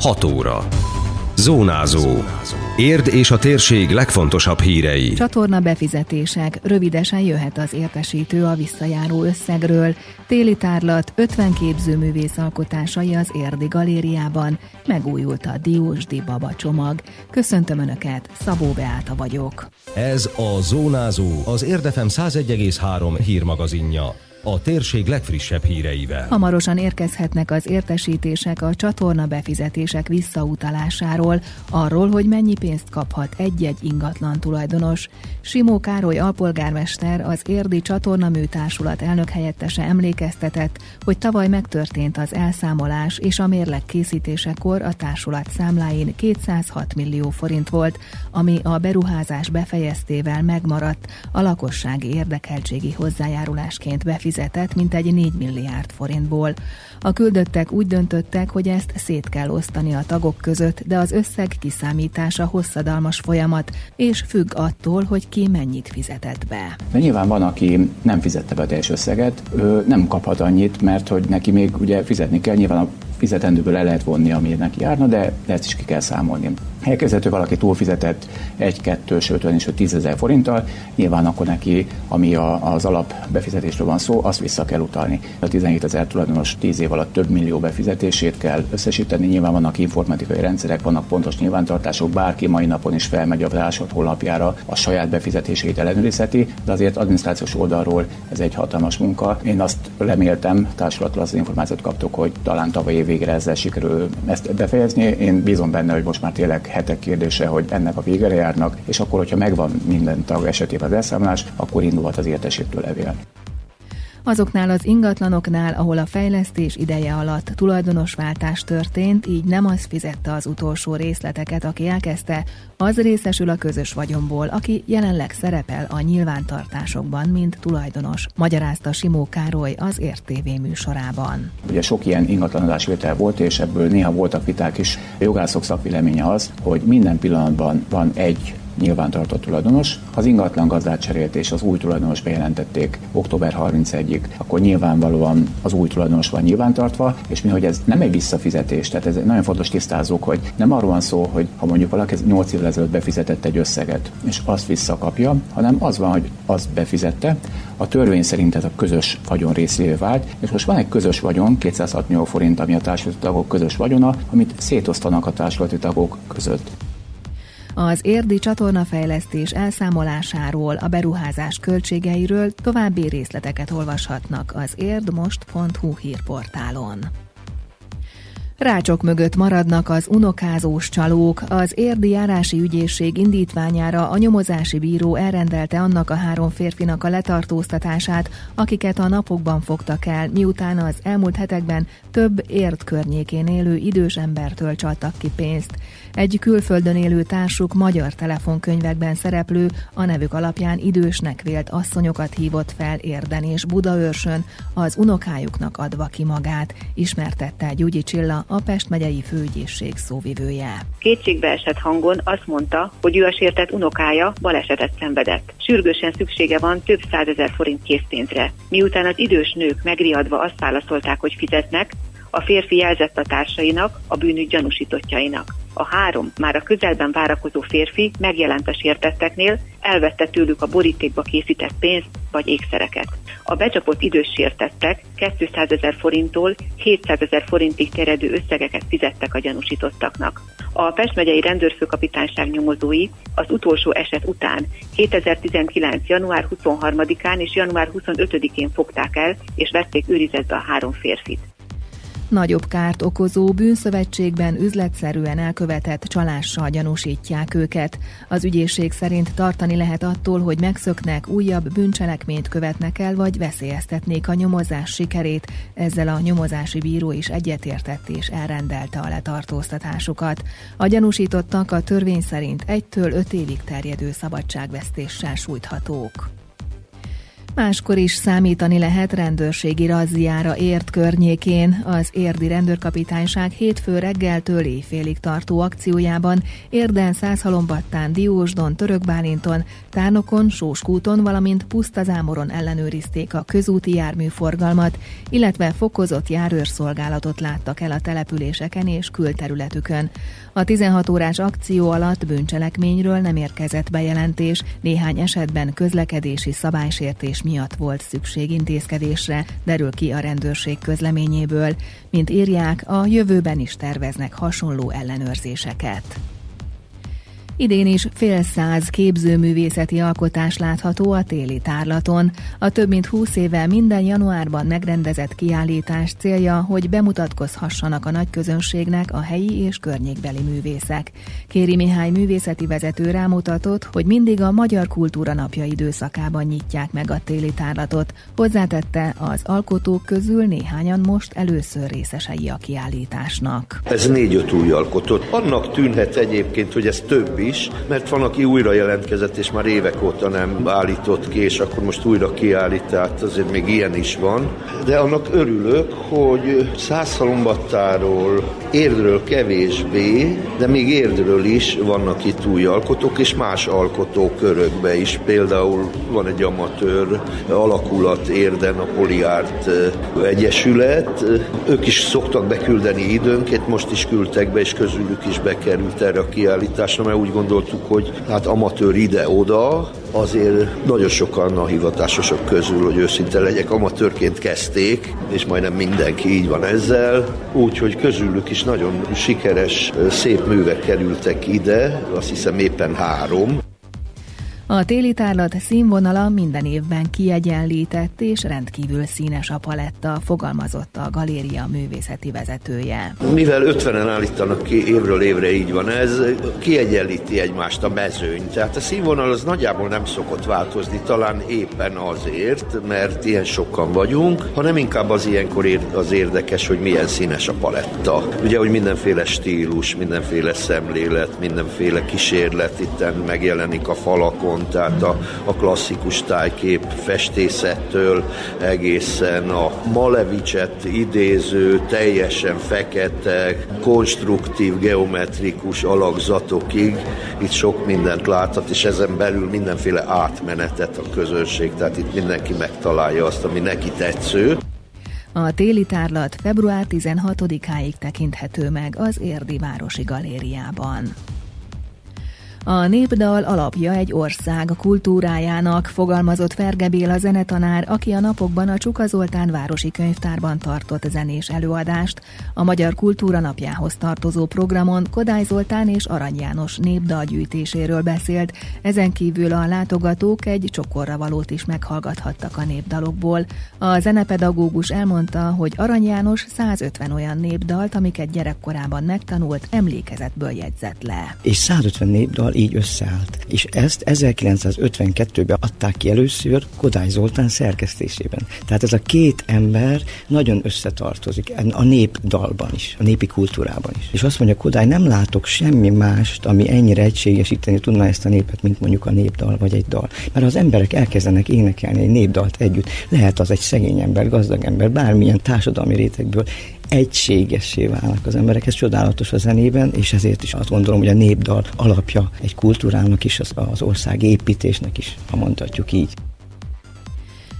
6 óra. Zónázó. Érd és a térség legfontosabb hírei. Csatorna befizetések. Rövidesen jöhet az értesítő a visszajáró összegről. Téli tárlat 50 képzőművész alkotásai az Érdi Galériában. Megújult a Diósdi Baba csomag. Köszöntöm Önöket, Szabó Beáta vagyok. Ez a Zónázó, az Érdefem 101,3 hírmagazinja a térség legfrissebb híreivel. Hamarosan érkezhetnek az értesítések a csatorna befizetések visszautalásáról, arról, hogy mennyi pénzt kaphat egy-egy ingatlan tulajdonos. Simó Károly alpolgármester, az Érdi Csatorna Műtársulat elnök helyettese emlékeztetett, hogy tavaly megtörtént az elszámolás, és a mérleg készítésekor a társulat számláin 206 millió forint volt, ami a beruházás befejeztével megmaradt a lakossági érdekeltségi hozzájárulásként befizetett fizetett mintegy 4 milliárd forintból. A küldöttek úgy döntöttek, hogy ezt szét kell osztani a tagok között, de az összeg kiszámítása hosszadalmas folyamat, és függ attól, hogy ki mennyit fizetett be. De nyilván van, aki nem fizette be a teljes összeget, ő nem kaphat annyit, mert hogy neki még ugye fizetni kell, nyilván a fizetendőből el lehet vonni, ami neki járna, de ezt is ki kell számolni. Elkezdhető valaki túlfizetett 1, 2, sőt és 10 ezer forinttal, nyilván akkor neki, ami a, az alap befizetésről van szó, azt vissza kell utalni. A 17 ezer tulajdonos 10 év alatt több millió befizetését kell összesíteni. Nyilván vannak informatikai rendszerek, vannak pontos nyilvántartások, bárki mai napon is felmegy a társadalmat honlapjára, a saját befizetését ellenőrizheti, de azért adminisztrációs oldalról ez egy hatalmas munka. Én azt reméltem, társulattól az információt kaptok, hogy talán tavaly év végre ezzel sikerül ezt befejezni. Én bízom benne, hogy most már tényleg hetek kérdése, hogy ennek a végére járnak, és akkor, hogyha megvan minden tag esetében az elszámolás, akkor indulhat az értesítő levél azoknál az ingatlanoknál, ahol a fejlesztés ideje alatt tulajdonosváltás történt, így nem az fizette az utolsó részleteket, aki elkezdte, az részesül a közös vagyomból, aki jelenleg szerepel a nyilvántartásokban, mint tulajdonos, magyarázta Simó Károly az RTV műsorában. Ugye sok ilyen ingatlanodásvétel volt, és ebből néha voltak viták is. A jogászok szakvéleménye az, hogy minden pillanatban van egy nyilvántartott tulajdonos. Ha az ingatlan gazdát cserélt és az új tulajdonos bejelentették október 31-ig, akkor nyilvánvalóan az új tulajdonos van nyilvántartva, és mi, hogy ez nem egy visszafizetés, tehát ez nagyon fontos tisztázók, hogy nem arról van szó, hogy ha mondjuk valaki 8 évvel ezelőtt befizetett egy összeget, és azt visszakapja, hanem az van, hogy azt befizette, a törvény szerint ez a közös vagyon részévé vált, és most van egy közös vagyon, 206 millió forint, ami a társulati tagok közös vagyona, amit szétosztanak a társulati tagok között. Az érdi csatornafejlesztés elszámolásáról, a beruházás költségeiről további részleteket olvashatnak az érdmost.hu hírportálon. Rácsok mögött maradnak az unokázós csalók. Az érdi járási ügyészség indítványára a nyomozási bíró elrendelte annak a három férfinak a letartóztatását, akiket a napokban fogtak el, miután az elmúlt hetekben több érd környékén élő idős embertől csaltak ki pénzt. Egy külföldön élő társuk magyar telefonkönyvekben szereplő, a nevük alapján idősnek vélt asszonyokat hívott fel Érden és Budaörsön, az unokájuknak adva ki magát, ismertette Gyugyi Csilla, a Pest megyei főügyészség szóvivője. Kétségbe esett hangon azt mondta, hogy ő a sértett unokája balesetet szenvedett. Sürgősen szüksége van több százezer forint készpénzre. Miután az idős nők megriadva azt válaszolták, hogy fizetnek, a férfi jelzett a társainak, a bűnügy gyanúsítottjainak. A három, már a közelben várakozó férfi megjelent a sértetteknél, elvette tőlük a borítékba készített pénzt vagy ékszereket. A becsapott idős sértettek 200 ezer forinttól 700 ezer forintig terjedő összegeket fizettek a gyanúsítottaknak. A Pest megyei rendőrfőkapitányság nyomozói az utolsó eset után 2019. január 23-án és január 25-én fogták el és vették őrizetbe a három férfit. Nagyobb kárt okozó bűnszövetségben üzletszerűen elkövetett csalással gyanúsítják őket. Az ügyészség szerint tartani lehet attól, hogy megszöknek, újabb bűncselekményt követnek el, vagy veszélyeztetnék a nyomozás sikerét. Ezzel a nyomozási bíró is egyetértett és elrendelte a letartóztatásukat. A gyanúsítottak a törvény szerint egytől öt évig terjedő szabadságvesztéssel sújthatók. Máskor is számítani lehet rendőrségi razziára ért környékén. Az érdi rendőrkapitányság hétfő reggeltől éjfélig tartó akciójában Érden, Százhalombattán, Diósdon, Törökbálinton, Tárnokon, Sóskúton, valamint Pusztazámoron ellenőrizték a közúti járműforgalmat, illetve fokozott járőrszolgálatot láttak el a településeken és külterületükön. A 16 órás akció alatt bűncselekményről nem érkezett bejelentés, néhány esetben közlekedési szabálysértés miatt volt szükség intézkedésre, derül ki a rendőrség közleményéből. Mint írják, a jövőben is terveznek hasonló ellenőrzéseket. Idén is fél száz képzőművészeti alkotás látható a téli tárlaton. A több mint húsz éve minden januárban megrendezett kiállítás célja, hogy bemutatkozhassanak a nagy közönségnek a helyi és környékbeli művészek. Kéri Mihály művészeti vezető rámutatott, hogy mindig a Magyar Kultúra Napja időszakában nyitják meg a téli tárlatot. Hozzátette, az alkotók közül néhányan most először részesei a kiállításnak. Ez négy-öt új alkotott. Annak tűnhet egyébként, hogy ez több is, mert van, aki újra jelentkezett, és már évek óta nem állított ki, és akkor most újra kiállít, tehát azért még ilyen is van. De annak örülök, hogy Százszalombattáról, Érdről kevésbé, de még Érdről is vannak itt új alkotók, és más alkotókörökbe is. Például van egy amatőr alakulat Érden, a Poliárt Egyesület. Ők is szoktak beküldeni időnként, most is küldtek be, és közülük is bekerült erre a kiállításra, mert úgy gondoltuk, hogy hát amatőr ide-oda, azért nagyon sokan a hivatásosok közül, hogy őszinte legyek, amatőrként kezdték, és majdnem mindenki így van ezzel, úgyhogy közülük is nagyon sikeres, szép művek kerültek ide, azt hiszem éppen három. A téli tárlat színvonala minden évben kiegyenlített és rendkívül színes a paletta, fogalmazott a galéria művészeti vezetője. Mivel 50-en állítanak ki évről évre, így van ez, kiegyenlíti egymást a mezőny. Tehát a színvonal az nagyjából nem szokott változni, talán éppen azért, mert ilyen sokan vagyunk, hanem inkább az ilyenkor az érdekes, hogy milyen színes a paletta. Ugye, hogy mindenféle stílus, mindenféle szemlélet, mindenféle kísérlet itten megjelenik a falakon, van, tehát a, a klasszikus tájkép festészettől egészen a Malevicset idéző, teljesen fekete, konstruktív, geometrikus alakzatokig itt sok mindent láthat, és ezen belül mindenféle átmenetet a közönség, tehát itt mindenki megtalálja azt, ami neki tetsző. A téli tárlat február 16-áig tekinthető meg az Érdi Városi Galériában. A népdal alapja egy ország kultúrájának, fogalmazott Ferge Béla zenetanár, aki a napokban a Csuka Zoltán Városi Könyvtárban tartott zenés előadást. A Magyar Kultúra napjához tartozó programon Kodály Zoltán és Arany János népdal gyűjtéséről beszélt, ezen kívül a látogatók egy csokorra valót is meghallgathattak a népdalokból. A zenepedagógus elmondta, hogy Arany János 150 olyan népdalt, amiket gyerekkorában megtanult, emlékezetből jegyzett le. És 150 népdal így összeállt. És ezt 1952-ben adták ki először Kodály Zoltán szerkesztésében. Tehát ez a két ember nagyon összetartozik a népdalban is, a népi kultúrában is. És azt mondja Kodály, nem látok semmi mást, ami ennyire egységesíteni tudna ezt a népet, mint mondjuk a népdal vagy egy dal. Mert az emberek elkezdenek énekelni egy népdalt együtt, lehet az egy szegény ember, gazdag ember, bármilyen társadalmi rétegből, egységessé válnak az emberek. Ez csodálatos a zenében, és ezért is azt gondolom, hogy a népdal alapja egy kultúrának is, az, az ország építésnek is, ha mondhatjuk így.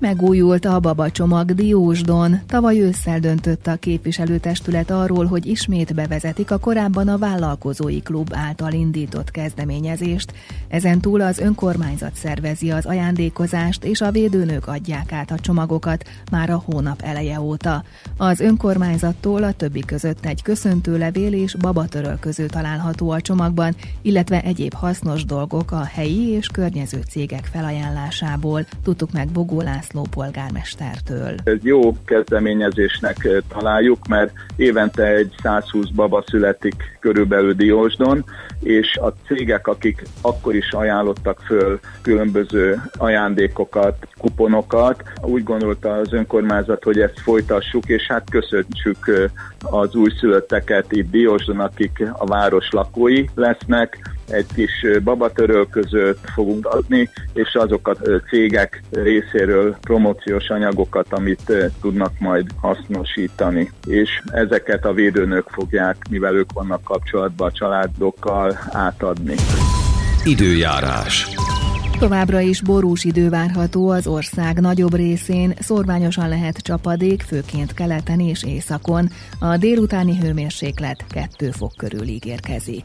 Megújult a babacsomag Diósdon. Tavaly ősszel döntött a képviselőtestület arról, hogy ismét bevezetik a korábban a vállalkozói klub által indított kezdeményezést. Ezen túl az önkormányzat szervezi az ajándékozást, és a védőnők adják át a csomagokat már a hónap eleje óta. Az önkormányzattól a többi között egy köszöntőlevél és babatörölköző található a csomagban, illetve egyéb hasznos dolgok a helyi és környező cégek felajánlásából. Tudtuk meg Bogó László polgármestertől. Ez jó kezdeményezésnek találjuk, mert évente egy 120 baba születik körülbelül Diósdon, és a cégek, akik akkor is ajánlottak föl különböző ajándékokat, kuponokat, úgy gondolta az önkormányzat, hogy ezt folytassuk, és hát köszöntsük az újszülötteket itt Diósdon, akik a város lakói lesznek, egy kis babatörölközőt fogunk adni, és azokat cégek részéről promóciós anyagokat, amit tudnak majd hasznosítani. És ezeket a védőnök fogják, mivel ők vannak kapcsolatban a családokkal, átadni. Időjárás. Továbbra is borús idő várható az ország nagyobb részén, szorványosan lehet csapadék, főként keleten és északon. A délutáni hőmérséklet 2 fok körül ígérkezik.